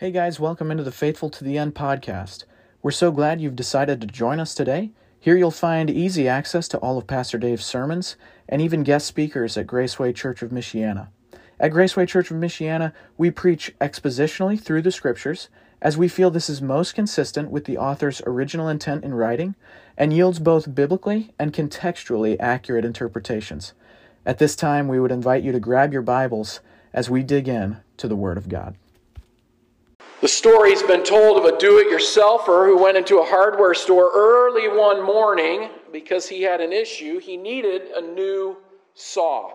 Hey guys, welcome into the Faithful to the End podcast. We're so glad you've decided to join us today. Here you'll find easy access to all of Pastor Dave's sermons and even guest speakers at Graceway Church of Michiana. At Graceway Church of Michiana, we preach expositionally through the scriptures as we feel this is most consistent with the author's original intent in writing and yields both biblically and contextually accurate interpretations. At this time, we would invite you to grab your Bibles as we dig in to the Word of God. The story's been told of a do it yourselfer who went into a hardware store early one morning because he had an issue. He needed a new saw.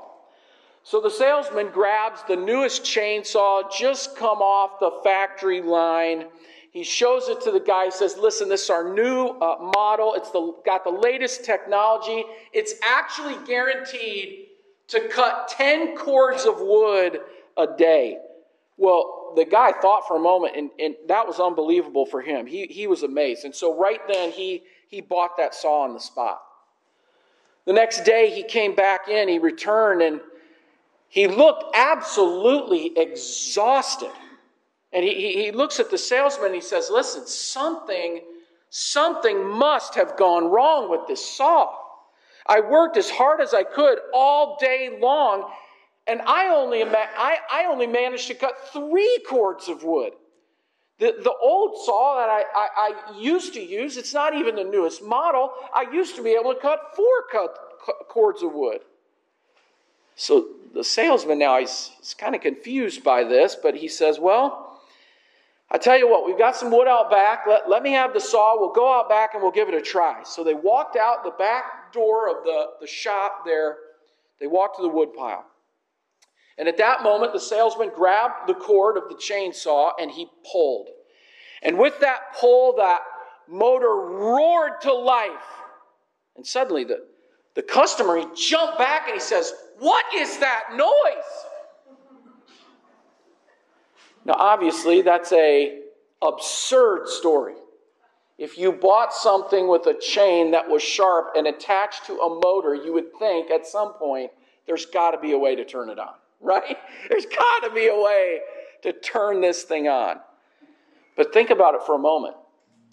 So the salesman grabs the newest chainsaw, just come off the factory line. He shows it to the guy. Says, "Listen, this is our new uh, model. It's the, got the latest technology. It's actually guaranteed to cut 10 cords of wood a day." Well, the guy thought for a moment, and, and that was unbelievable for him. He, he was amazed. And so right then, he, he bought that saw on the spot. The next day, he came back in, he returned, and he looked absolutely exhausted. And he, he, looks at the salesman and he says, Listen, something, something must have gone wrong with this saw. I worked as hard as I could all day long, and I only, I, I only managed to cut three cords of wood. The, the old saw that I, I, I, used to use, it's not even the newest model, I used to be able to cut four cut, cords of wood. So the salesman now, he's, he's kind of confused by this, but he says, Well, I tell you what, we've got some wood out back. Let, let me have the saw. We'll go out back and we'll give it a try. So they walked out the back door of the, the shop there. They walked to the wood pile. And at that moment, the salesman grabbed the cord of the chainsaw and he pulled. And with that pull, that motor roared to life. And suddenly, the, the customer, he jumped back and he says, What is that noise? Now, obviously, that's a absurd story. If you bought something with a chain that was sharp and attached to a motor, you would think at some point there's got to be a way to turn it on right? There's got to be a way to turn this thing on. But think about it for a moment.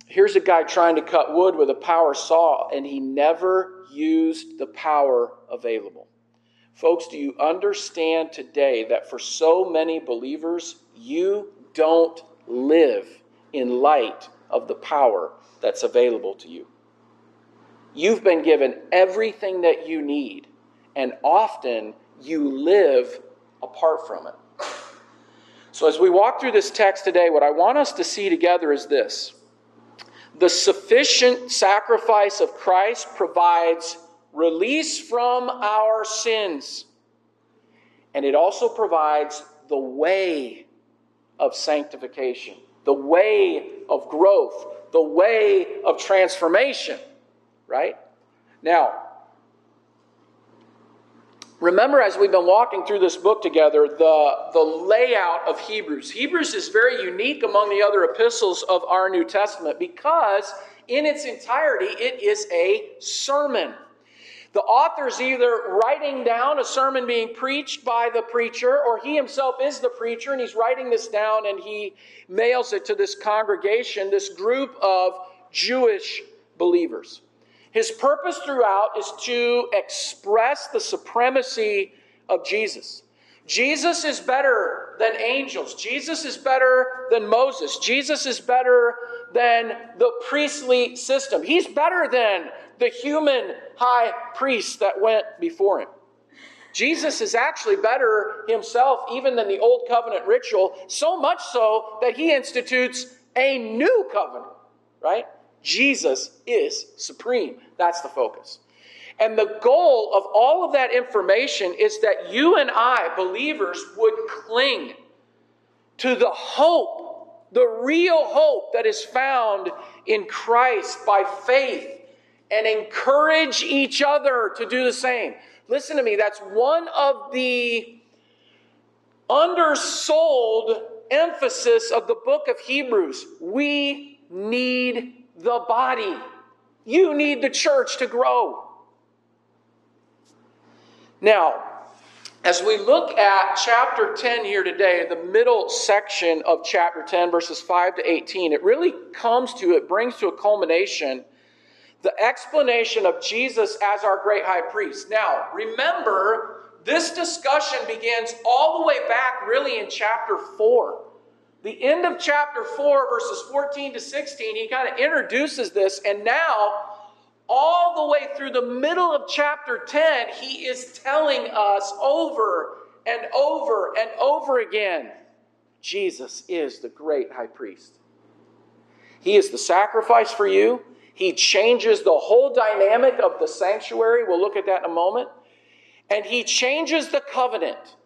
Here's a guy trying to cut wood with a power saw, and he never used the power available. Folks, do you understand today that for so many believers, you don't live in light of the power that's available to you? You've been given everything that you need, and often you live apart from it. So, as we walk through this text today, what I want us to see together is this the sufficient sacrifice of Christ provides release from our sins, and it also provides the way of sanctification, the way of growth, the way of transformation, right? Now, Remember, as we've been walking through this book together, the, the layout of Hebrews. Hebrews is very unique among the other epistles of our New Testament because, in its entirety, it is a sermon. The author is either writing down a sermon being preached by the preacher, or he himself is the preacher and he's writing this down and he mails it to this congregation, this group of Jewish believers. His purpose throughout is to express the supremacy of Jesus. Jesus is better than angels. Jesus is better than Moses. Jesus is better than the priestly system. He's better than the human high priest that went before him. Jesus is actually better himself even than the old covenant ritual, so much so that he institutes a new covenant, right? Jesus is supreme. That's the focus. And the goal of all of that information is that you and I, believers, would cling to the hope, the real hope that is found in Christ by faith, and encourage each other to do the same. Listen to me, that's one of the undersold emphasis of the book of Hebrews. We need the body. You need the church to grow. Now, as we look at chapter 10 here today, the middle section of chapter 10, verses 5 to 18, it really comes to, it brings to a culmination the explanation of Jesus as our great high priest. Now, remember, this discussion begins all the way back really in chapter 4. The end of chapter 4, verses 14 to 16, he kind of introduces this, and now, all the way through the middle of chapter 10, he is telling us over and over and over again Jesus is the great high priest. He is the sacrifice for you. He changes the whole dynamic of the sanctuary. We'll look at that in a moment. And he changes the covenant.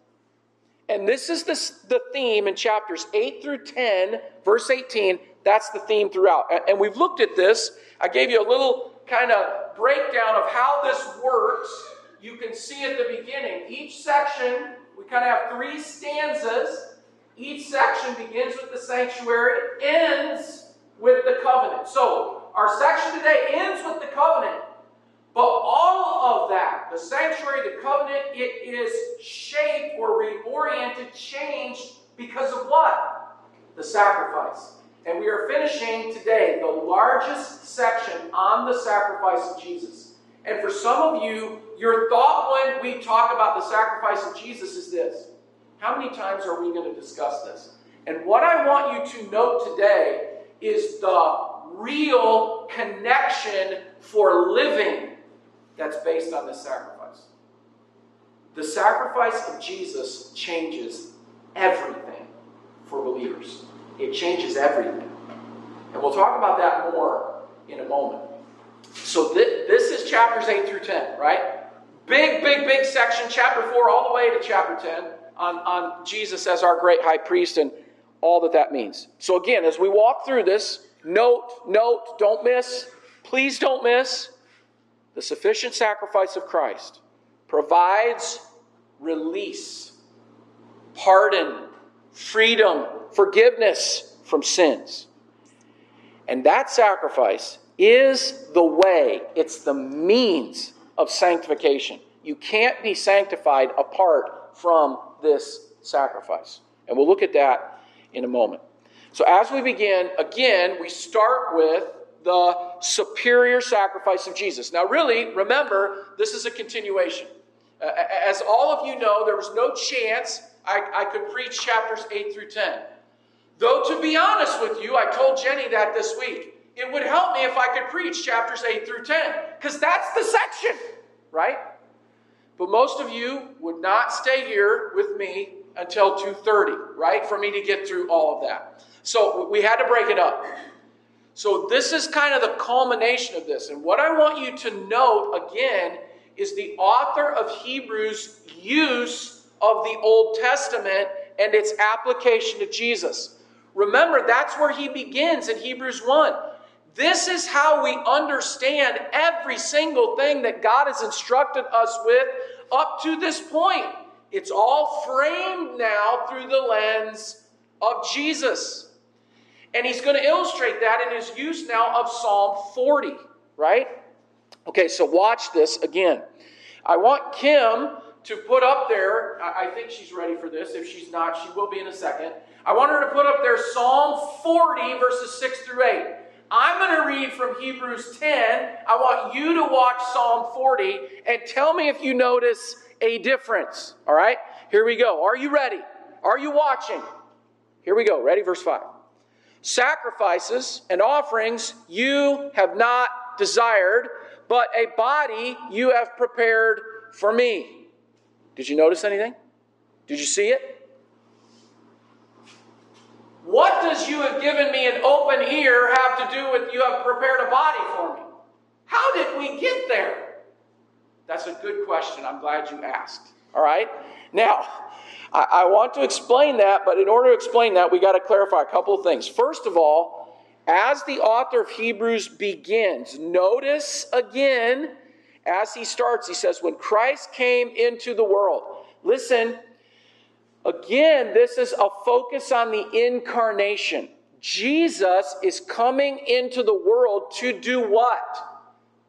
And this is the, the theme in chapters 8 through 10, verse 18. That's the theme throughout. And we've looked at this. I gave you a little kind of breakdown of how this works. You can see at the beginning. Each section, we kind of have three stanzas. Each section begins with the sanctuary, ends with the covenant. So, our section today ends with the covenant. But all of that, the sanctuary, the covenant, it is shaped or reoriented, changed because of what? The sacrifice. And we are finishing today the largest section on the sacrifice of Jesus. And for some of you, your thought when we talk about the sacrifice of Jesus is this How many times are we going to discuss this? And what I want you to note today is the real connection for living that's based on the sacrifice. The sacrifice of Jesus changes everything for believers. It changes everything. And we'll talk about that more in a moment. So th- this is chapters 8 through 10, right? Big, big, big section, chapter 4 all the way to chapter 10 on, on Jesus as our great high priest and all that that means. So again, as we walk through this, note, note, don't miss, please don't miss the sufficient sacrifice of Christ provides release, pardon, freedom, forgiveness from sins. And that sacrifice is the way, it's the means of sanctification. You can't be sanctified apart from this sacrifice. And we'll look at that in a moment. So, as we begin, again, we start with the superior sacrifice of Jesus. Now, really, remember, this is a continuation. Uh, as all of you know, there was no chance I, I could preach chapters 8 through 10. Though, to be honest with you, I told Jenny that this week. It would help me if I could preach chapters 8 through 10, because that's the section, right? But most of you would not stay here with me until 2:30, right? For me to get through all of that. So we had to break it up. So, this is kind of the culmination of this. And what I want you to note again is the author of Hebrews' use of the Old Testament and its application to Jesus. Remember, that's where he begins in Hebrews 1. This is how we understand every single thing that God has instructed us with up to this point. It's all framed now through the lens of Jesus. And he's going to illustrate that in his use now of Psalm 40, right? Okay, so watch this again. I want Kim to put up there, I think she's ready for this. If she's not, she will be in a second. I want her to put up there Psalm 40, verses 6 through 8. I'm going to read from Hebrews 10. I want you to watch Psalm 40 and tell me if you notice a difference. All right? Here we go. Are you ready? Are you watching? Here we go. Ready? Verse 5. Sacrifices and offerings you have not desired, but a body you have prepared for me. Did you notice anything? Did you see it? What does you have given me an open ear have to do with you have prepared a body for me? How did we get there? That's a good question. I'm glad you asked. All right? Now, I, I want to explain that, but in order to explain that, we got to clarify a couple of things. First of all, as the author of Hebrews begins, notice again, as he starts, he says, When Christ came into the world, listen, again, this is a focus on the incarnation. Jesus is coming into the world to do what?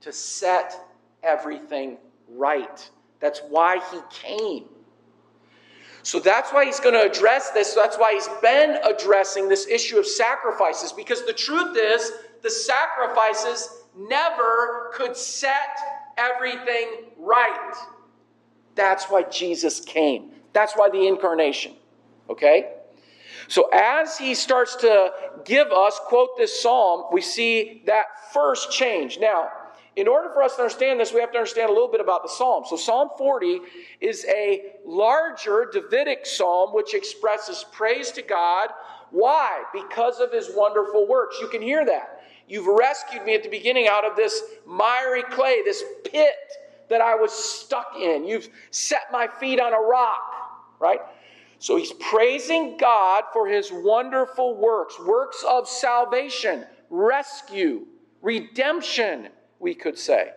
To set everything right. That's why he came. So that's why he's going to address this. That's why he's been addressing this issue of sacrifices, because the truth is, the sacrifices never could set everything right. That's why Jesus came. That's why the incarnation. Okay? So as he starts to give us, quote this psalm, we see that first change. Now, in order for us to understand this, we have to understand a little bit about the psalm. So, Psalm 40 is a larger Davidic psalm which expresses praise to God. Why? Because of his wonderful works. You can hear that. You've rescued me at the beginning out of this miry clay, this pit that I was stuck in. You've set my feet on a rock, right? So he's praising God for his wonderful works, works of salvation, rescue, redemption, we could say.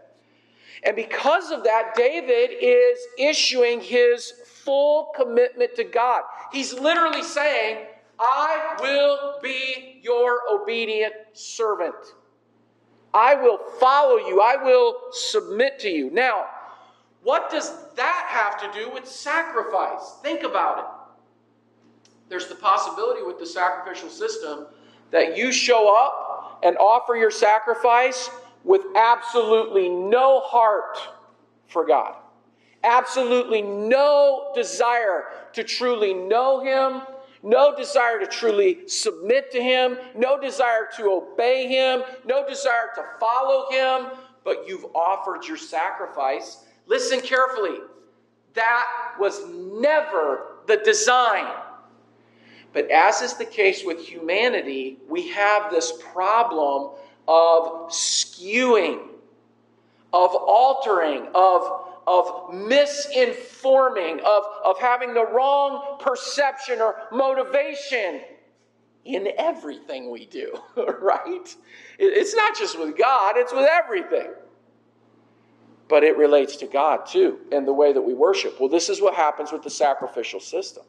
And because of that, David is issuing his full commitment to God. He's literally saying, I will be your obedient servant. I will follow you. I will submit to you. Now, what does that have to do with sacrifice? Think about it. There's the possibility with the sacrificial system that you show up and offer your sacrifice with absolutely no heart for God, absolutely no desire to truly know Him, no desire to truly submit to Him, no desire to obey Him, no desire to follow Him, but you've offered your sacrifice. Listen carefully. That was never the design. But as is the case with humanity, we have this problem of skewing, of altering, of, of misinforming, of, of having the wrong perception or motivation in everything we do, right? It's not just with God, it's with everything. But it relates to God too, and the way that we worship. Well, this is what happens with the sacrificial system.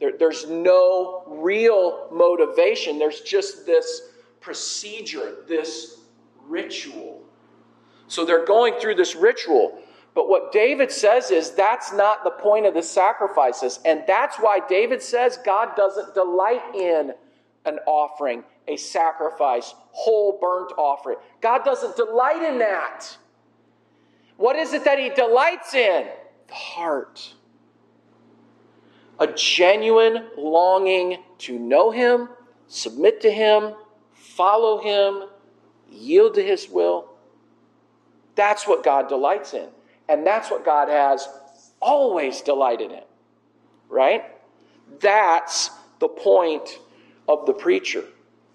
There, there's no real motivation, there's just this procedure, this ritual. So they're going through this ritual. But what David says is that's not the point of the sacrifices. And that's why David says God doesn't delight in an offering, a sacrifice, whole burnt offering. God doesn't delight in that. What is it that he delights in? The heart. A genuine longing to know him, submit to him, follow Him, yield to His will. That's what God delights in. And that's what God has always delighted in. Right? That's the point of the preacher.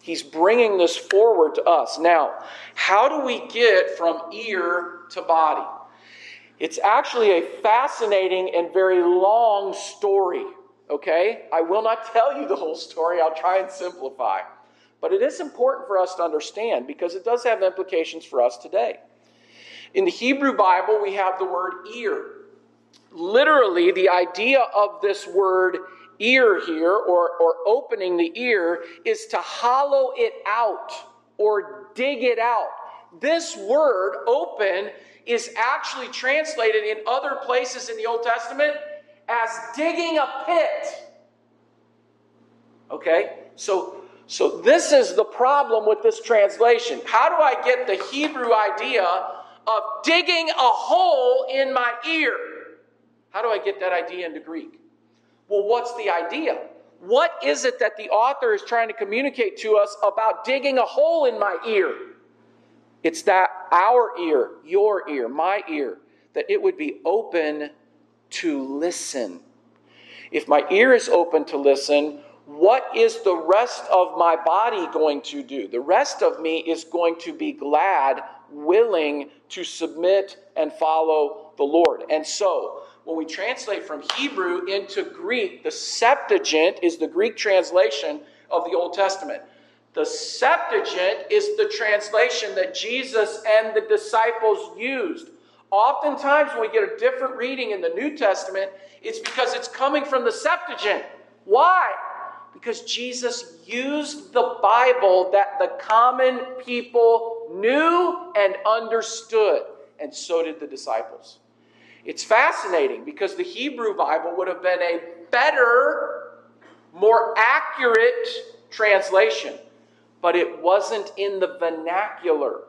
He's bringing this forward to us. Now, how do we get from ear to body? It's actually a fascinating and very long story, okay? I will not tell you the whole story, I'll try and simplify. But it is important for us to understand because it does have implications for us today. In the Hebrew Bible, we have the word ear. Literally, the idea of this word ear here, or, or opening the ear, is to hollow it out or dig it out. This word, open, is actually translated in other places in the Old Testament as digging a pit. Okay? So so, this is the problem with this translation. How do I get the Hebrew idea of digging a hole in my ear? How do I get that idea into Greek? Well, what's the idea? What is it that the author is trying to communicate to us about digging a hole in my ear? It's that our ear, your ear, my ear, that it would be open to listen. If my ear is open to listen, what is the rest of my body going to do? The rest of me is going to be glad, willing to submit and follow the Lord. And so, when we translate from Hebrew into Greek, the Septuagint is the Greek translation of the Old Testament. The Septuagint is the translation that Jesus and the disciples used. Oftentimes, when we get a different reading in the New Testament, it's because it's coming from the Septuagint. Why? Because Jesus used the Bible that the common people knew and understood, and so did the disciples. It's fascinating because the Hebrew Bible would have been a better, more accurate translation. But it wasn't in the vernacular.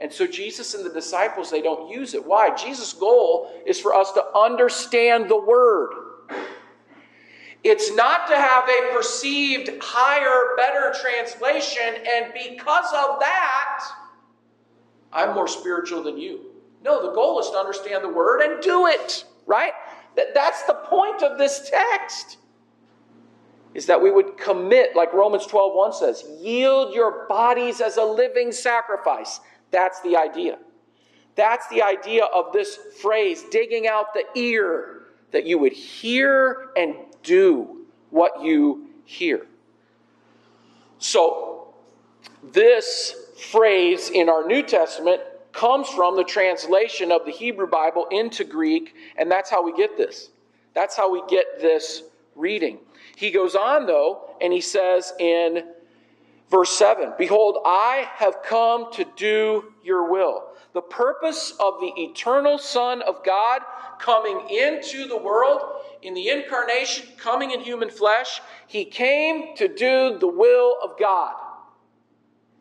And so Jesus and the disciples, they don't use it. Why? Jesus' goal is for us to understand the word. It's not to have a perceived higher, better translation, and because of that, I'm more spiritual than you. No, the goal is to understand the word and do it, right? That's the point of this text. Is that we would commit, like Romans 12 1 says, yield your bodies as a living sacrifice. That's the idea. That's the idea of this phrase, digging out the ear, that you would hear and do what you hear. So, this phrase in our New Testament comes from the translation of the Hebrew Bible into Greek, and that's how we get this. That's how we get this reading. He goes on, though, and he says in verse 7 Behold, I have come to do your will. The purpose of the eternal Son of God coming into the world in the incarnation, coming in human flesh, he came to do the will of God.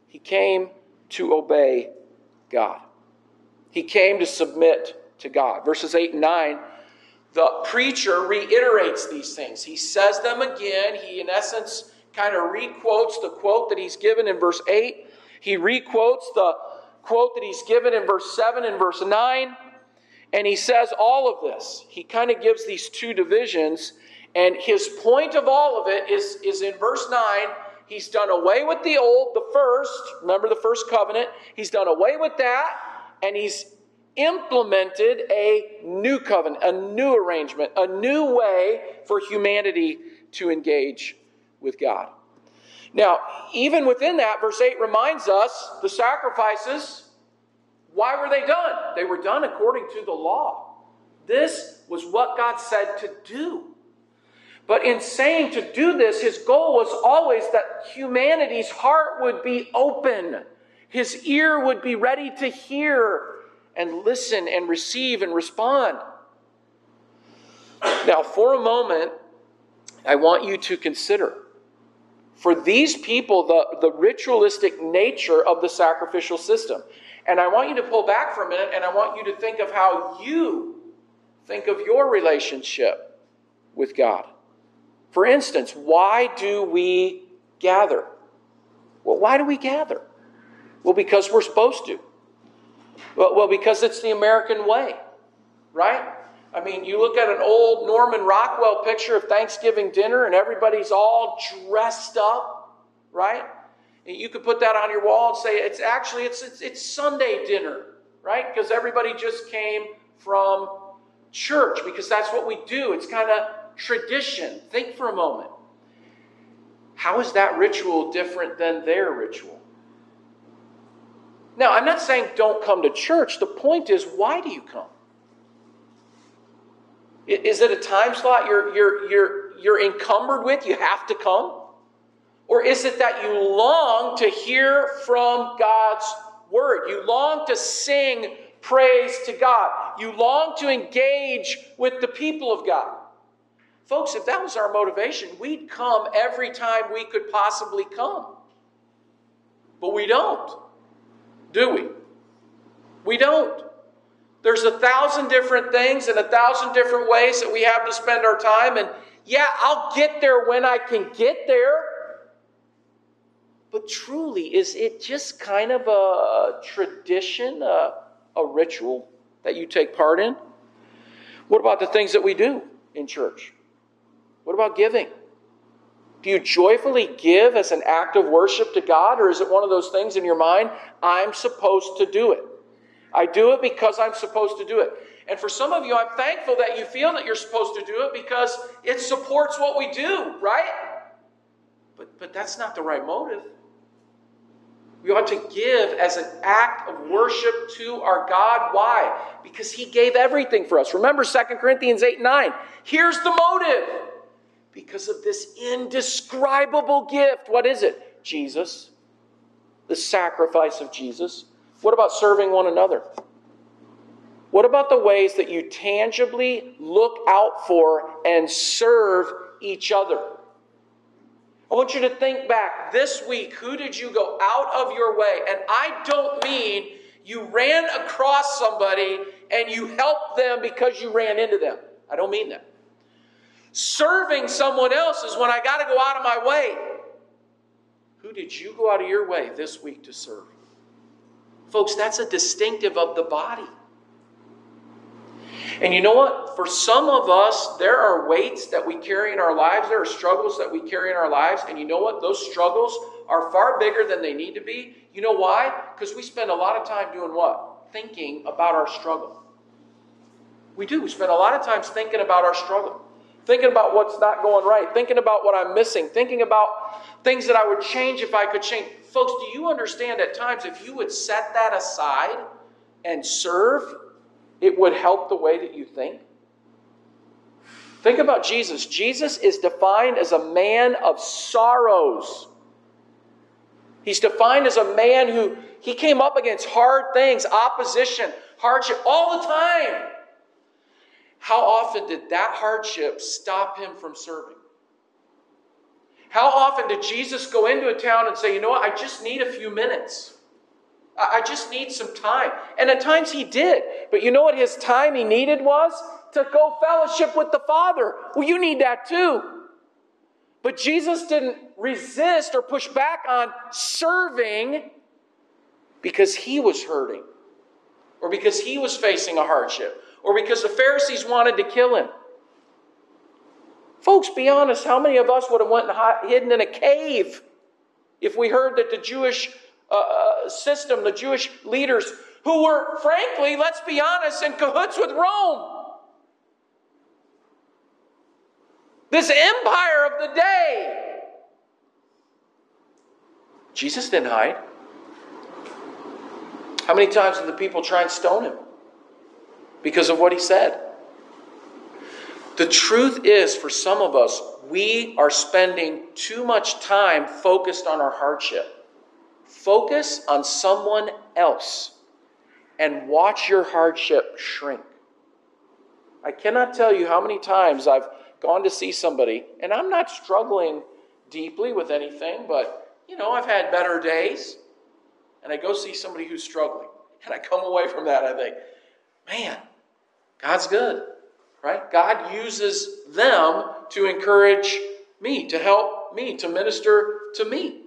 He came to obey God. He came to submit to God. Verses 8 and 9, the preacher reiterates these things. He says them again. He, in essence, kind of requotes the quote that he's given in verse 8. He requotes the quote that he's given in verse 7 and verse 9. And he says all of this. He kind of gives these two divisions. And his point of all of it is, is in verse 9. He's done away with the old, the first, remember the first covenant. He's done away with that, and he's implemented a new covenant, a new arrangement, a new way for humanity to engage with God. Now, even within that, verse 8 reminds us the sacrifices why were they done? They were done according to the law. This was what God said to do. But in saying to do this, his goal was always that humanity's heart would be open, his ear would be ready to hear and listen and receive and respond. Now, for a moment, I want you to consider for these people the, the ritualistic nature of the sacrificial system. And I want you to pull back for a minute and I want you to think of how you think of your relationship with God. For instance, why do we gather? Well, why do we gather? Well, because we're supposed to. Well, because it's the American way, right? I mean, you look at an old Norman Rockwell picture of Thanksgiving dinner and everybody's all dressed up, right? You could put that on your wall and say it's actually it's it's, it's Sunday dinner, right? Because everybody just came from church because that's what we do. It's kind of tradition. Think for a moment. How is that ritual different than their ritual? Now, I'm not saying don't come to church. The point is, why do you come? Is it a time slot you're, you're, you're, you're encumbered with? You have to come? Or is it that you long to hear from God's word? You long to sing praise to God. You long to engage with the people of God. Folks, if that was our motivation, we'd come every time we could possibly come. But we don't, do we? We don't. There's a thousand different things and a thousand different ways that we have to spend our time. And yeah, I'll get there when I can get there. But truly, is it just kind of a tradition, a, a ritual that you take part in? What about the things that we do in church? What about giving? Do you joyfully give as an act of worship to God, or is it one of those things in your mind, I'm supposed to do it? I do it because I'm supposed to do it. And for some of you, I'm thankful that you feel that you're supposed to do it because it supports what we do, right? But, but that's not the right motive. We ought to give as an act of worship to our God. Why? Because He gave everything for us. Remember 2 Corinthians 8 9. Here's the motive. Because of this indescribable gift. What is it? Jesus. The sacrifice of Jesus. What about serving one another? What about the ways that you tangibly look out for and serve each other? I want you to think back this week. Who did you go out of your way? And I don't mean you ran across somebody and you helped them because you ran into them. I don't mean that. Serving someone else is when I got to go out of my way. Who did you go out of your way this week to serve? Folks, that's a distinctive of the body. And you know what? For some of us, there are weights that we carry in our lives, there are struggles that we carry in our lives. And you know what? Those struggles are far bigger than they need to be. You know why? Because we spend a lot of time doing what? Thinking about our struggle. We do. We spend a lot of times thinking about our struggle, thinking about what's not going right, thinking about what I'm missing, thinking about things that I would change if I could change. Folks, do you understand at times if you would set that aside and serve, it would help the way that you think? Think about Jesus. Jesus is defined as a man of sorrows. He's defined as a man who he came up against hard things, opposition, hardship all the time. How often did that hardship stop him from serving? How often did Jesus go into a town and say, you know what, I just need a few minutes? I just need some time. And at times he did. But you know what his time he needed was? To go fellowship with the Father. Well, you need that too. But Jesus didn't resist or push back on serving because he was hurting or because he was facing a hardship or because the Pharisees wanted to kill him. Folks, be honest, how many of us would have went and hidden in a cave if we heard that the Jewish uh, system, the Jewish leaders, who were, frankly, let's be honest, in cahoots with Rome. This empire of the day. Jesus didn't hide. How many times did the people try and stone him because of what he said? The truth is, for some of us, we are spending too much time focused on our hardship. Focus on someone else and watch your hardship shrink. I cannot tell you how many times I've gone to see somebody, and I'm not struggling deeply with anything, but you know, I've had better days, and I go see somebody who's struggling, and I come away from that, I think, man, God's good right? God uses them to encourage me, to help me, to minister to me.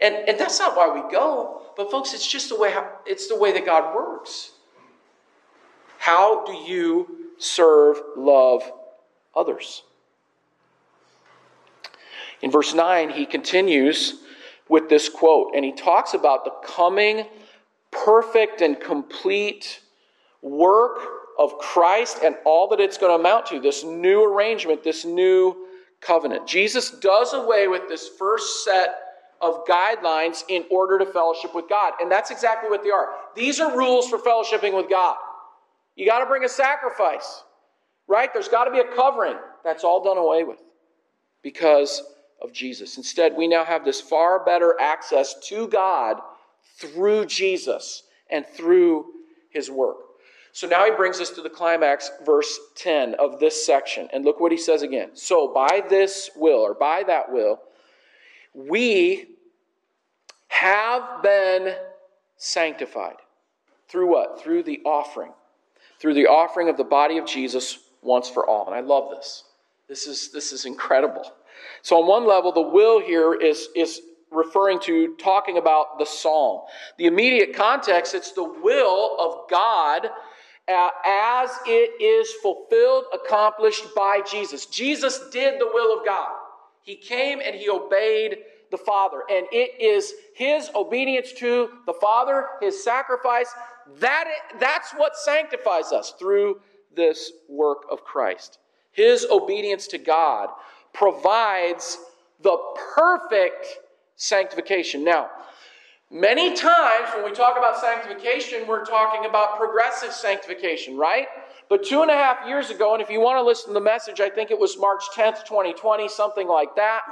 And, and that's not why we go, but folks, it's just the way it's the way that God works. How do you serve, love others? In verse 9, he continues with this quote, and he talks about the coming perfect and complete work of Christ and all that it's going to amount to, this new arrangement, this new covenant. Jesus does away with this first set of guidelines in order to fellowship with God. And that's exactly what they are. These are rules for fellowshipping with God. You got to bring a sacrifice, right? There's got to be a covering. That's all done away with because of Jesus. Instead, we now have this far better access to God through Jesus and through his work. So now he brings us to the climax, verse 10 of this section. And look what he says again. So by this will, or by that will, we have been sanctified. Through what? Through the offering. Through the offering of the body of Jesus once for all. And I love this. This is, this is incredible. So, on one level, the will here is, is referring to talking about the psalm. The immediate context, it's the will of God uh, as it is fulfilled, accomplished by Jesus. Jesus did the will of God. He came and he obeyed the Father. And it is his obedience to the Father, his sacrifice, that that's what sanctifies us through this work of Christ. His obedience to God provides the perfect sanctification. Now, Many times when we talk about sanctification, we're talking about progressive sanctification, right? But two and a half years ago, and if you want to listen to the message, I think it was March 10th, 2020, something like that,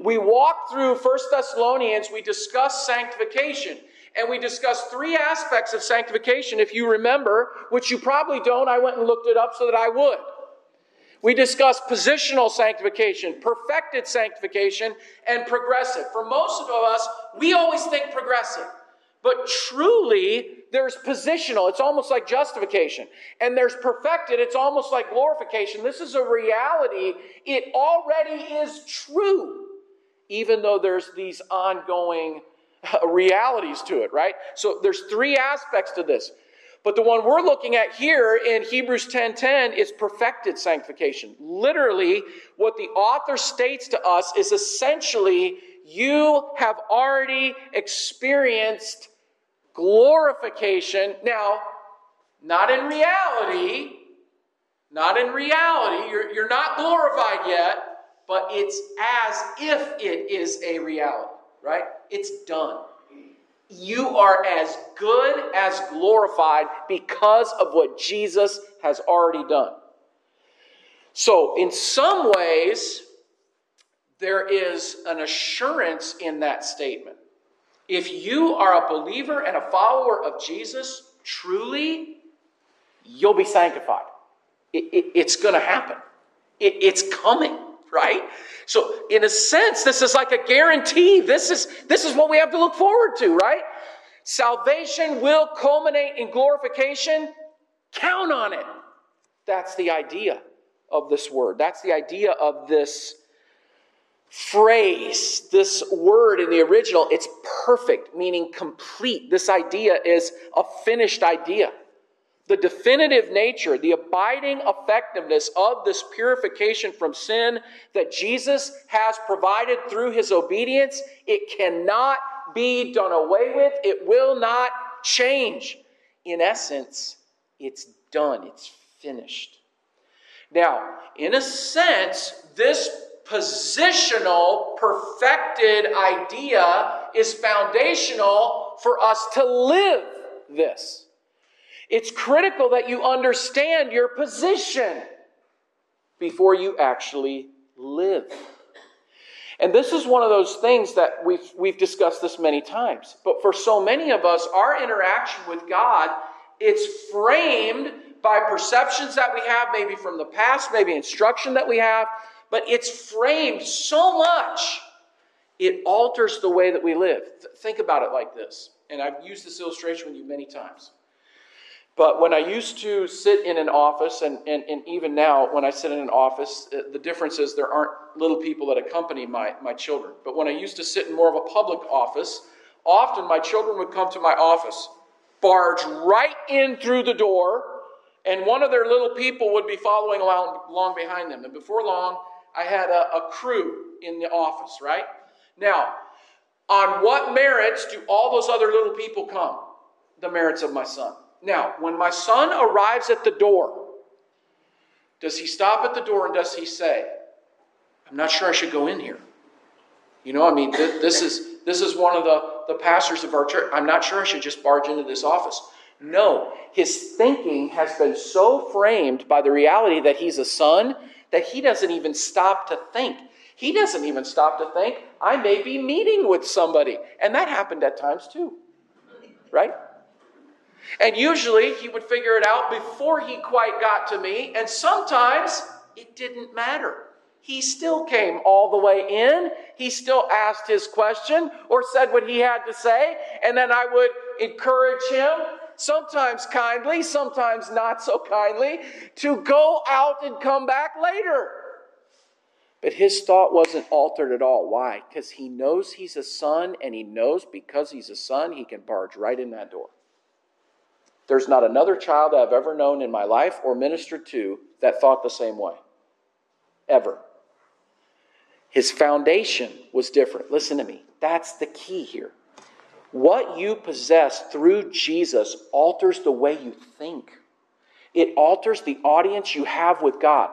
we walked through First Thessalonians, we discussed sanctification. And we discussed three aspects of sanctification, if you remember, which you probably don't. I went and looked it up so that I would. We discussed positional sanctification, perfected sanctification, and progressive. For most of us, we always think progressive. But truly, there's positional. It's almost like justification. And there's perfected. It's almost like glorification. This is a reality. It already is true, even though there's these ongoing realities to it, right? So there's three aspects to this. But the one we're looking at here in Hebrews 10:10 is perfected sanctification. Literally, what the author states to us is essentially you have already experienced glorification. Now, not in reality, not in reality, you're, you're not glorified yet, but it's as if it is a reality, right? It's done you are as good as glorified because of what Jesus has already done. So, in some ways, there is an assurance in that statement. If you are a believer and a follower of Jesus, truly, you'll be sanctified. It, it, it's going to happen, it, it's coming right? So in a sense, this is like a guarantee. This is, this is what we have to look forward to, right? Salvation will culminate in glorification. Count on it. That's the idea of this word. That's the idea of this phrase, this word in the original. It's perfect, meaning complete. This idea is a finished idea the definitive nature, the abiding effectiveness of this purification from sin that Jesus has provided through his obedience, it cannot be done away with. It will not change. In essence, it's done, it's finished. Now, in a sense, this positional, perfected idea is foundational for us to live this. It's critical that you understand your position before you actually live. And this is one of those things that we've, we've discussed this many times. But for so many of us, our interaction with God, it's framed by perceptions that we have, maybe from the past, maybe instruction that we have, but it's framed so much, it alters the way that we live. Think about it like this. And I've used this illustration with you many times. But when I used to sit in an office, and, and, and even now, when I sit in an office, uh, the difference is there aren't little people that accompany my, my children. But when I used to sit in more of a public office, often my children would come to my office, barge right in through the door, and one of their little people would be following along, along behind them. And before long, I had a, a crew in the office, right? Now, on what merits do all those other little people come? The merits of my son. Now, when my son arrives at the door, does he stop at the door and does he say, I'm not sure I should go in here? You know, I mean, th- this is this is one of the, the pastors of our church. I'm not sure I should just barge into this office. No, his thinking has been so framed by the reality that he's a son that he doesn't even stop to think. He doesn't even stop to think, I may be meeting with somebody. And that happened at times too, right? And usually he would figure it out before he quite got to me, and sometimes it didn't matter. He still came all the way in. He still asked his question or said what he had to say, and then I would encourage him, sometimes kindly, sometimes not so kindly, to go out and come back later. But his thought wasn't altered at all. Why? Because he knows he's a son, and he knows because he's a son, he can barge right in that door. There's not another child I've ever known in my life or ministered to that thought the same way. Ever. His foundation was different. Listen to me. That's the key here. What you possess through Jesus alters the way you think, it alters the audience you have with God.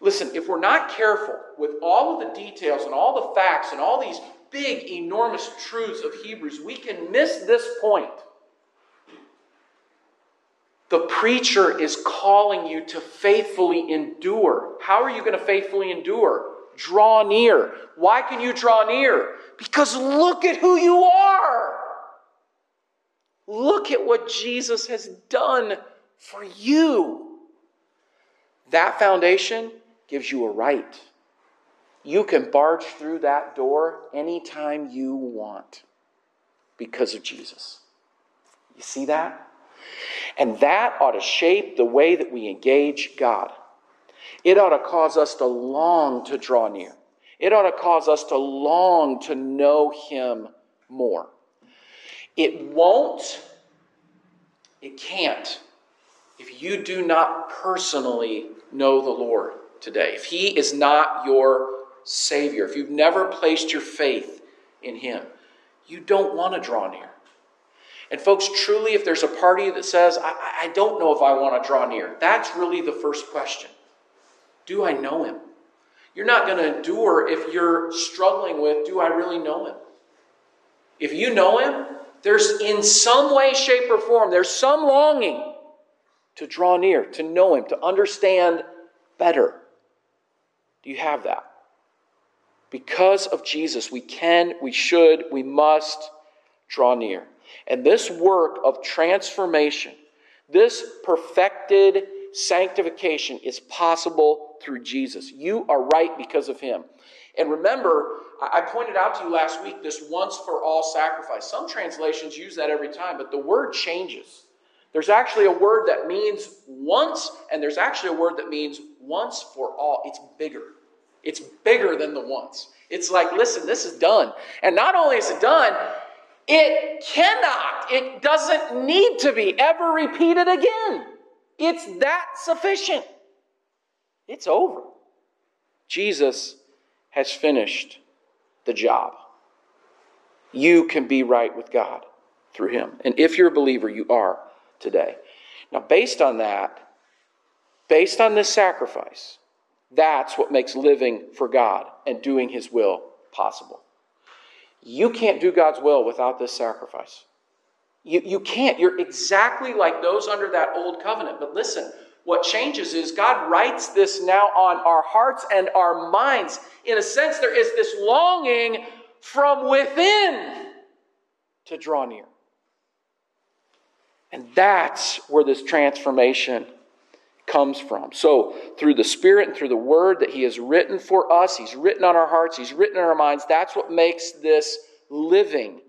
Listen, if we're not careful with all of the details and all the facts and all these big, enormous truths of Hebrews, we can miss this point the preacher is calling you to faithfully endure. How are you going to faithfully endure? Draw near. Why can you draw near? Because look at who you are. Look at what Jesus has done for you. That foundation gives you a right. You can barge through that door anytime you want because of Jesus. You see that? And that ought to shape the way that we engage God. It ought to cause us to long to draw near. It ought to cause us to long to know Him more. It won't, it can't, if you do not personally know the Lord today. If He is not your Savior, if you've never placed your faith in Him, you don't want to draw near. And, folks, truly, if there's a party that says, I, I don't know if I want to draw near, that's really the first question. Do I know Him? You're not going to endure if you're struggling with, do I really know Him? If you know Him, there's in some way, shape, or form, there's some longing to draw near, to know Him, to understand better. Do you have that? Because of Jesus, we can, we should, we must draw near. And this work of transformation, this perfected sanctification is possible through Jesus. You are right because of him. And remember, I pointed out to you last week this once for all sacrifice. Some translations use that every time, but the word changes. There's actually a word that means once, and there's actually a word that means once for all. It's bigger. It's bigger than the once. It's like, listen, this is done. And not only is it done, it cannot, it doesn't need to be ever repeated again. It's that sufficient. It's over. Jesus has finished the job. You can be right with God through him. And if you're a believer, you are today. Now, based on that, based on this sacrifice, that's what makes living for God and doing his will possible. You can't do God's will without this sacrifice. You, you can't. You're exactly like those under that old covenant. But listen, what changes is God writes this now on our hearts and our minds. In a sense, there is this longing from within to draw near. And that's where this transformation comes from. So, through the Spirit and through the Word that He has written for us, He's written on our hearts, He's written in our minds, that's what makes this living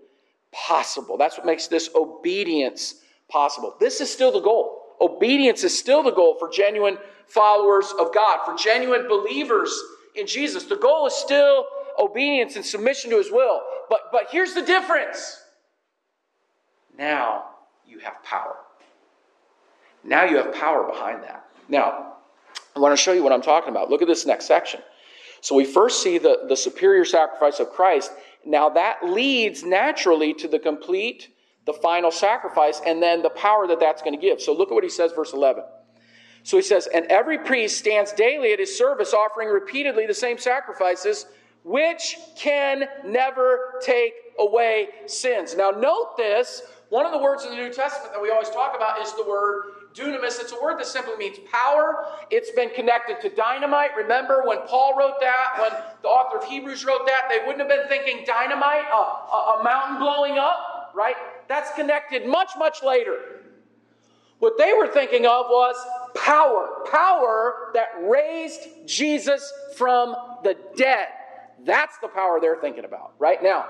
possible. That's what makes this obedience possible. This is still the goal. Obedience is still the goal for genuine followers of God, for genuine believers in Jesus. The goal is still obedience and submission to His will. But, but here's the difference. Now you have power. Now you have power behind that. Now, I want to show you what I'm talking about. Look at this next section. So we first see the, the superior sacrifice of Christ. Now that leads naturally to the complete, the final sacrifice, and then the power that that's going to give. So look at what he says, verse 11. So he says, And every priest stands daily at his service, offering repeatedly the same sacrifices, which can never take away sins. Now note this. One of the words in the New Testament that we always talk about is the word dunamis. It's a word that simply means power. It's been connected to dynamite. Remember when Paul wrote that, when the author of Hebrews wrote that, they wouldn't have been thinking dynamite, a, a, a mountain blowing up, right? That's connected much, much later. What they were thinking of was power, power that raised Jesus from the dead. That's the power they're thinking about right now.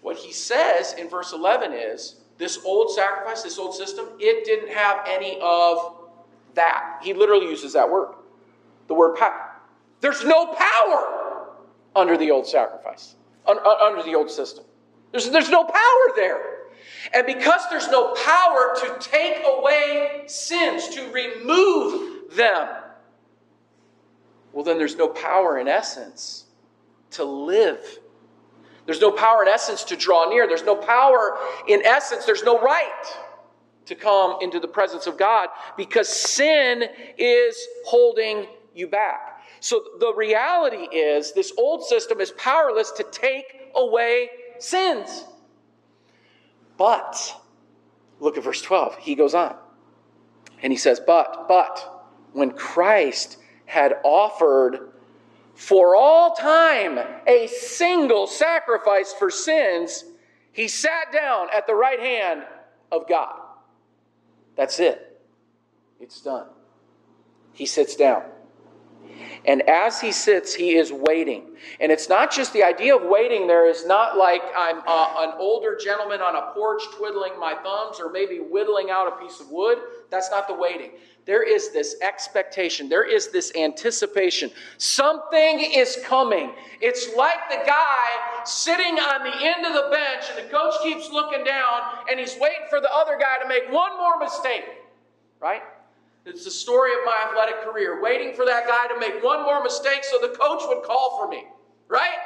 What he says in verse 11 is this old sacrifice, this old system, it didn't have any of that. He literally uses that word, the word power. There's no power under the old sacrifice, under the old system. There's, there's no power there. And because there's no power to take away sins, to remove them, well, then there's no power in essence to live there's no power in essence to draw near. There's no power in essence. There's no right to come into the presence of God because sin is holding you back. So the reality is this old system is powerless to take away sins. But, look at verse 12. He goes on. And he says, But, but, when Christ had offered for all time a single sacrifice for sins, he sat down at the right hand of God. That's it. It's done. He sits down. And as he sits, he is waiting. And it's not just the idea of waiting there is not like I'm uh, an older gentleman on a porch twiddling my thumbs or maybe whittling out a piece of wood. That's not the waiting. There is this expectation, there is this anticipation. Something is coming. It's like the guy sitting on the end of the bench, and the coach keeps looking down, and he's waiting for the other guy to make one more mistake, right? It's the story of my athletic career, waiting for that guy to make one more mistake so the coach would call for me, right?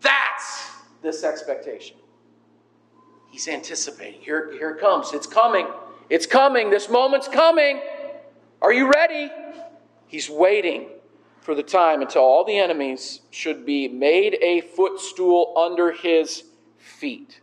That's this expectation. He's anticipating. Here, here it comes. It's coming. It's coming. This moment's coming. Are you ready? He's waiting for the time until all the enemies should be made a footstool under his feet.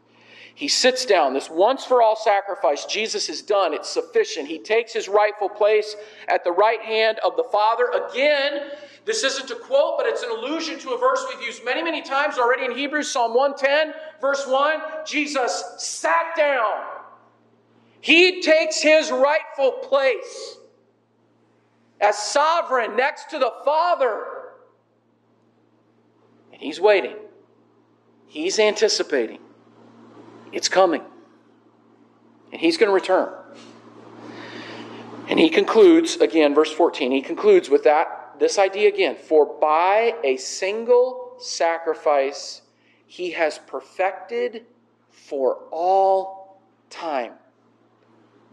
He sits down. This once for all sacrifice, Jesus has done. It's sufficient. He takes his rightful place at the right hand of the Father. Again, this isn't a quote, but it's an allusion to a verse we've used many, many times already in Hebrews, Psalm 110, verse 1. Jesus sat down. He takes his rightful place as sovereign next to the Father. And he's waiting, he's anticipating. It's coming. And he's going to return. And he concludes, again, verse 14, he concludes with that, this idea again. For by a single sacrifice, he has perfected for all time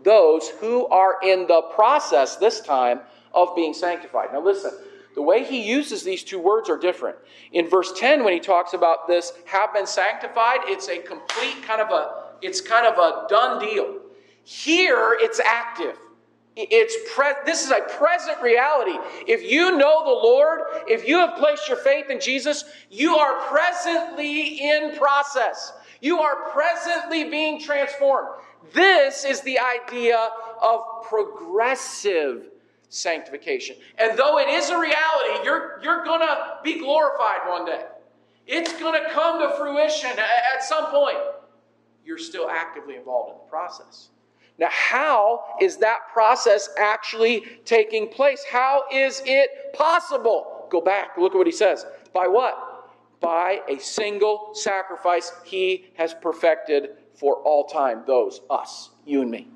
those who are in the process this time of being sanctified. Now, listen, the way he uses these two words are different. In verse 10, when he talks about this, have been sanctified, it's a complete kind of a, it's kind of a done deal. Here, it's active. It's pre- this is a present reality. If you know the Lord, if you have placed your faith in Jesus, you are presently in process. You are presently being transformed. This is the idea of progressive sanctification. And though it is a reality, you're, you're going to be glorified one day. It's going to come to fruition at some point. You're still actively involved in the process. Now, how is that process actually taking place? How is it possible? Go back, look at what he says. By what? By a single sacrifice he has perfected for all time. Those, us, you and me.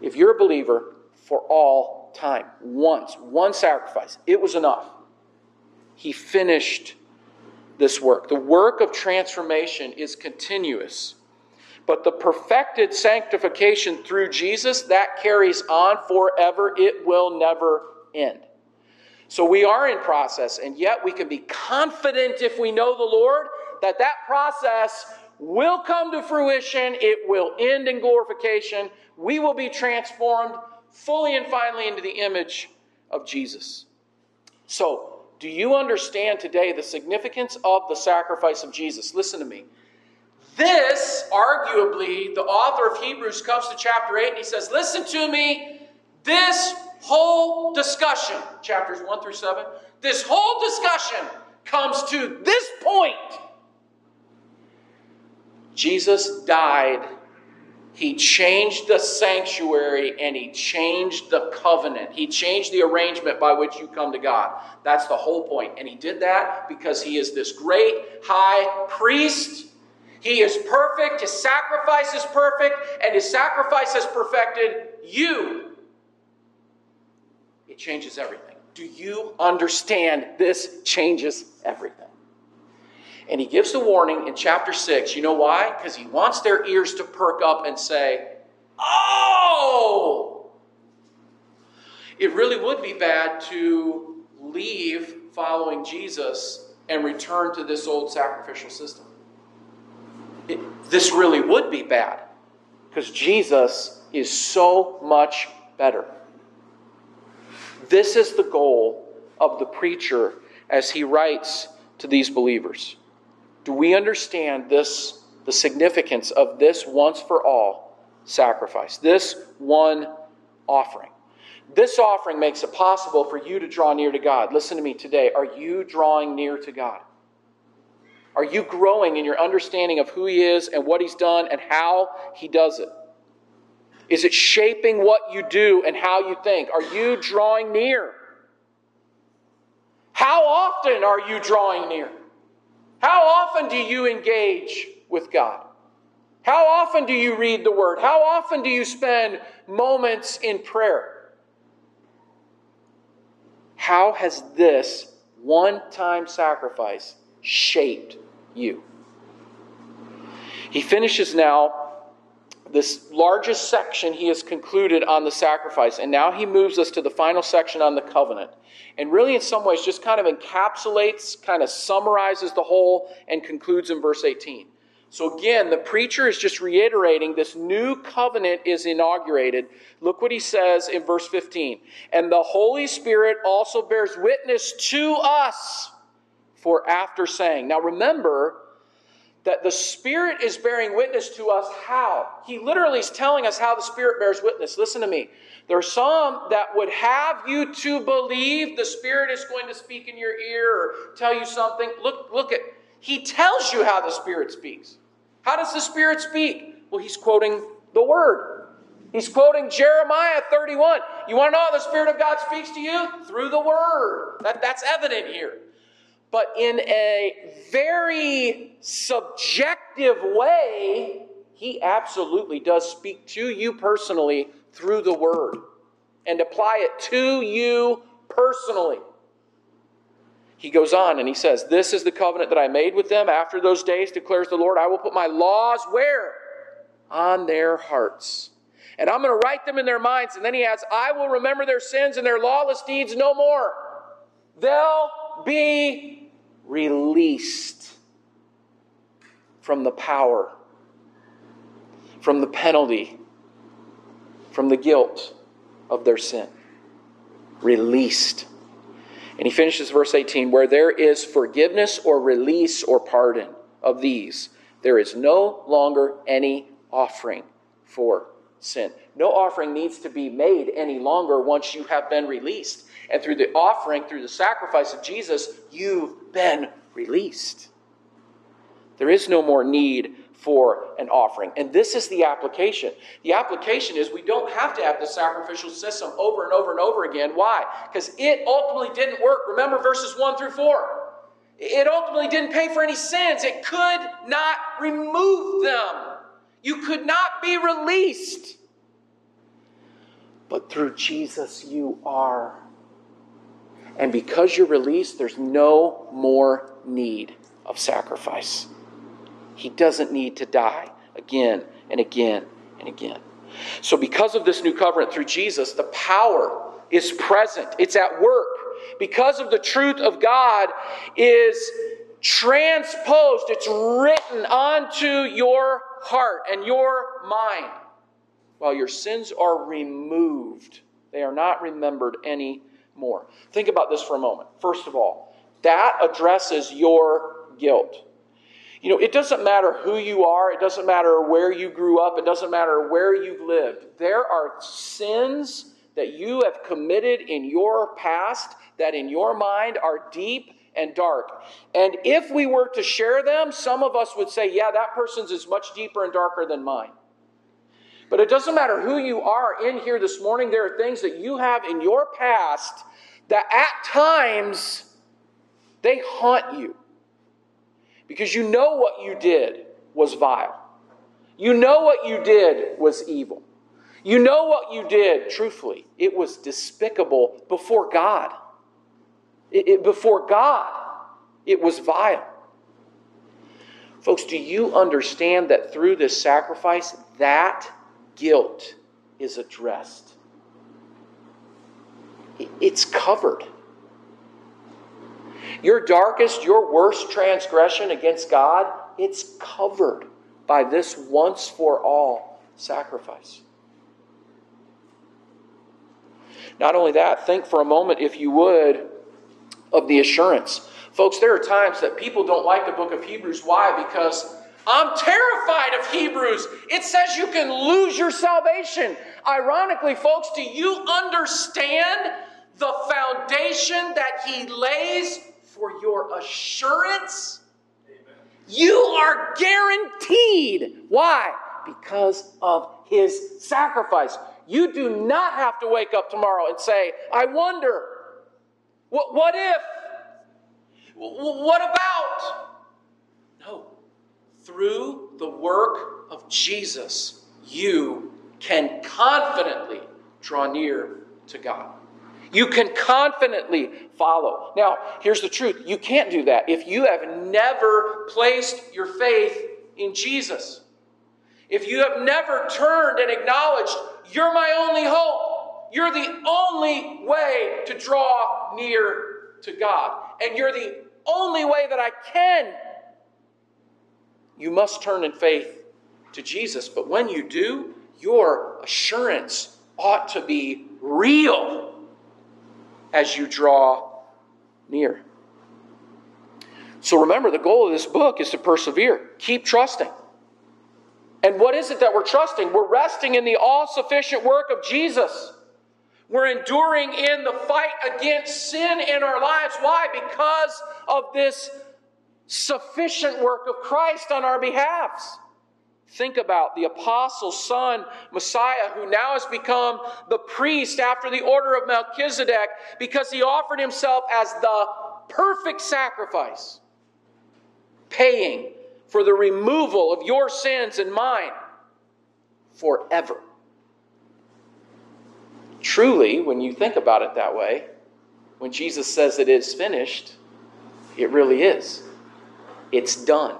If you're a believer, for all time. Once, one sacrifice. It was enough. He finished this work. The work of transformation is continuous. But the perfected sanctification through Jesus, that carries on forever. It will never end. So we are in process, and yet we can be confident if we know the Lord that that process will come to fruition. It will end in glorification. We will be transformed fully and finally into the image of Jesus. So, do you understand today the significance of the sacrifice of Jesus? Listen to me. This, arguably, the author of Hebrews comes to chapter 8 and he says, Listen to me. This whole discussion, chapters 1 through 7, this whole discussion comes to this point. Jesus died he changed the sanctuary and he changed the covenant. He changed the arrangement by which you come to God. That's the whole point. And he did that because he is this great high priest. He is perfect. His sacrifice is perfect. And his sacrifice has perfected you. It changes everything. Do you understand? This changes everything. And he gives the warning in chapter 6. You know why? Because he wants their ears to perk up and say, Oh! It really would be bad to leave following Jesus and return to this old sacrificial system. It, this really would be bad because Jesus is so much better. This is the goal of the preacher as he writes to these believers. Do we understand this, the significance of this once for all sacrifice, this one offering? This offering makes it possible for you to draw near to God. Listen to me today. Are you drawing near to God? Are you growing in your understanding of who He is and what He's done and how He does it? Is it shaping what you do and how you think? Are you drawing near? How often are you drawing near? How often do you engage with God? How often do you read the Word? How often do you spend moments in prayer? How has this one time sacrifice shaped you? He finishes now this largest section he has concluded on the sacrifice, and now he moves us to the final section on the covenant. And really, in some ways, just kind of encapsulates, kind of summarizes the whole, and concludes in verse 18. So again, the preacher is just reiterating this new covenant is inaugurated. Look what he says in verse 15. And the Holy Spirit also bears witness to us for after saying. Now remember that the Spirit is bearing witness to us how? He literally is telling us how the Spirit bears witness. Listen to me. There are some that would have you to believe the Spirit is going to speak in your ear or tell you something. Look, look at he tells you how the Spirit speaks. How does the Spirit speak? Well, he's quoting the Word. He's quoting Jeremiah 31. You want to know how the Spirit of God speaks to you? Through the Word. That, that's evident here. But in a very subjective way, he absolutely does speak to you personally through the Word and apply it to you personally. He goes on and he says, This is the covenant that I made with them after those days, declares the Lord. I will put my laws where? On their hearts. And I'm going to write them in their minds. And then he adds, I will remember their sins and their lawless deeds no more. They'll be released from the power, from the penalty, from the guilt of their sin. Released. And he finishes verse 18 where there is forgiveness or release or pardon of these, there is no longer any offering for sin. No offering needs to be made any longer once you have been released. And through the offering, through the sacrifice of Jesus, you've been released. There is no more need for an offering. And this is the application. The application is we don't have to have the sacrificial system over and over and over again. Why? Because it ultimately didn't work. Remember verses 1 through 4. It ultimately didn't pay for any sins, it could not remove them. You could not be released. But through Jesus, you are. And because you're released, there's no more need of sacrifice. He doesn't need to die again and again and again. So, because of this new covenant through Jesus, the power is present, it's at work. Because of the truth of God is transposed, it's written onto your heart and your mind. While your sins are removed, they are not remembered anymore. Think about this for a moment. First of all, that addresses your guilt. You know, it doesn't matter who you are, it doesn't matter where you grew up, it doesn't matter where you've lived. There are sins that you have committed in your past that in your mind are deep and dark. And if we were to share them, some of us would say, yeah, that person's is much deeper and darker than mine. But it doesn't matter who you are in here this morning, there are things that you have in your past that at times they haunt you because you know what you did was vile. You know what you did was evil. You know what you did, truthfully, it was despicable before God. It, it, before God, it was vile. Folks, do you understand that through this sacrifice, that guilt is addressed? It's covered. Your darkest, your worst transgression against God, it's covered by this once for all sacrifice. Not only that, think for a moment, if you would, of the assurance. Folks, there are times that people don't like the book of Hebrews. Why? Because I'm terrified of Hebrews. It says you can lose your salvation. Ironically, folks, do you understand the foundation that he lays for your assurance? Amen. You are guaranteed. Why? Because of his sacrifice. You do not have to wake up tomorrow and say, I wonder, what, what if? What about? Through the work of Jesus, you can confidently draw near to God. You can confidently follow. Now, here's the truth you can't do that if you have never placed your faith in Jesus. If you have never turned and acknowledged, you're my only hope, you're the only way to draw near to God, and you're the only way that I can, you must turn in faith to Jesus. But when you do, your assurance ought to be real as you draw near. So remember, the goal of this book is to persevere. Keep trusting. And what is it that we're trusting? We're resting in the all sufficient work of Jesus. We're enduring in the fight against sin in our lives. Why? Because of this sufficient work of Christ on our behalfs. Think about the apostle's son, Messiah, who now has become the priest after the order of Melchizedek because he offered himself as the perfect sacrifice, paying for the removal of your sins and mine forever. Truly, when you think about it that way, when Jesus says it is finished, it really is. It's done.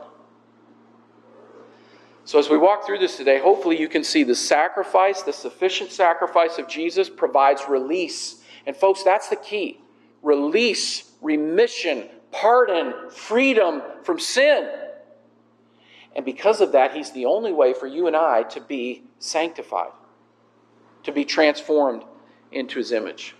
So, as we walk through this today, hopefully you can see the sacrifice, the sufficient sacrifice of Jesus provides release. And, folks, that's the key release, remission, pardon, freedom from sin. And because of that, He's the only way for you and I to be sanctified, to be transformed into His image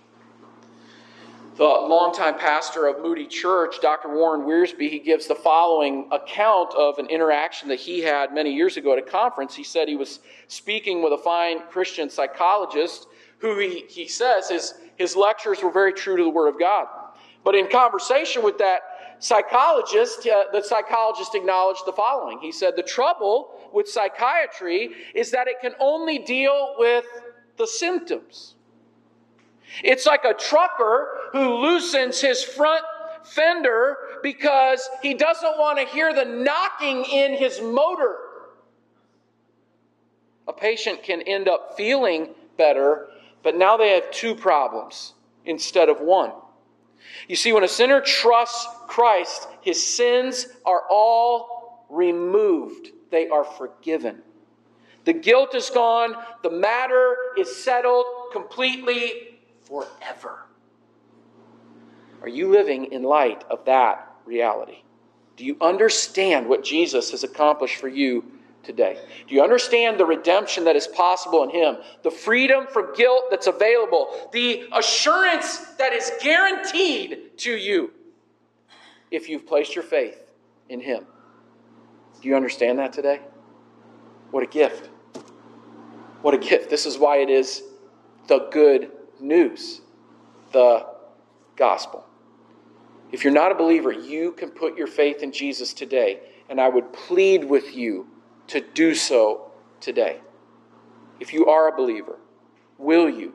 the longtime pastor of Moody Church, Dr. Warren Wiersbe, he gives the following account of an interaction that he had many years ago at a conference. He said he was speaking with a fine Christian psychologist who he, he says his, his lectures were very true to the Word of God. But in conversation with that psychologist, uh, the psychologist acknowledged the following. He said, The trouble with psychiatry is that it can only deal with the symptoms. It's like a trucker who loosens his front fender because he doesn't want to hear the knocking in his motor. A patient can end up feeling better, but now they have two problems instead of one. You see, when a sinner trusts Christ, his sins are all removed, they are forgiven. The guilt is gone, the matter is settled completely forever. Are you living in light of that reality? Do you understand what Jesus has accomplished for you today? Do you understand the redemption that is possible in Him? The freedom from guilt that's available? The assurance that is guaranteed to you if you've placed your faith in Him? Do you understand that today? What a gift. What a gift. This is why it is the good news, the gospel. If you're not a believer, you can put your faith in Jesus today, and I would plead with you to do so today. If you are a believer, will you?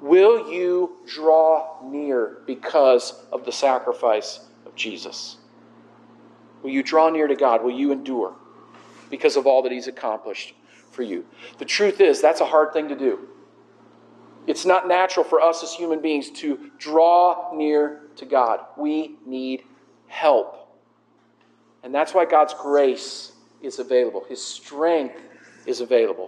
Will you draw near because of the sacrifice of Jesus? Will you draw near to God? Will you endure because of all that He's accomplished for you? The truth is, that's a hard thing to do. It's not natural for us as human beings to draw near to God. We need help. And that's why God's grace is available, His strength is available.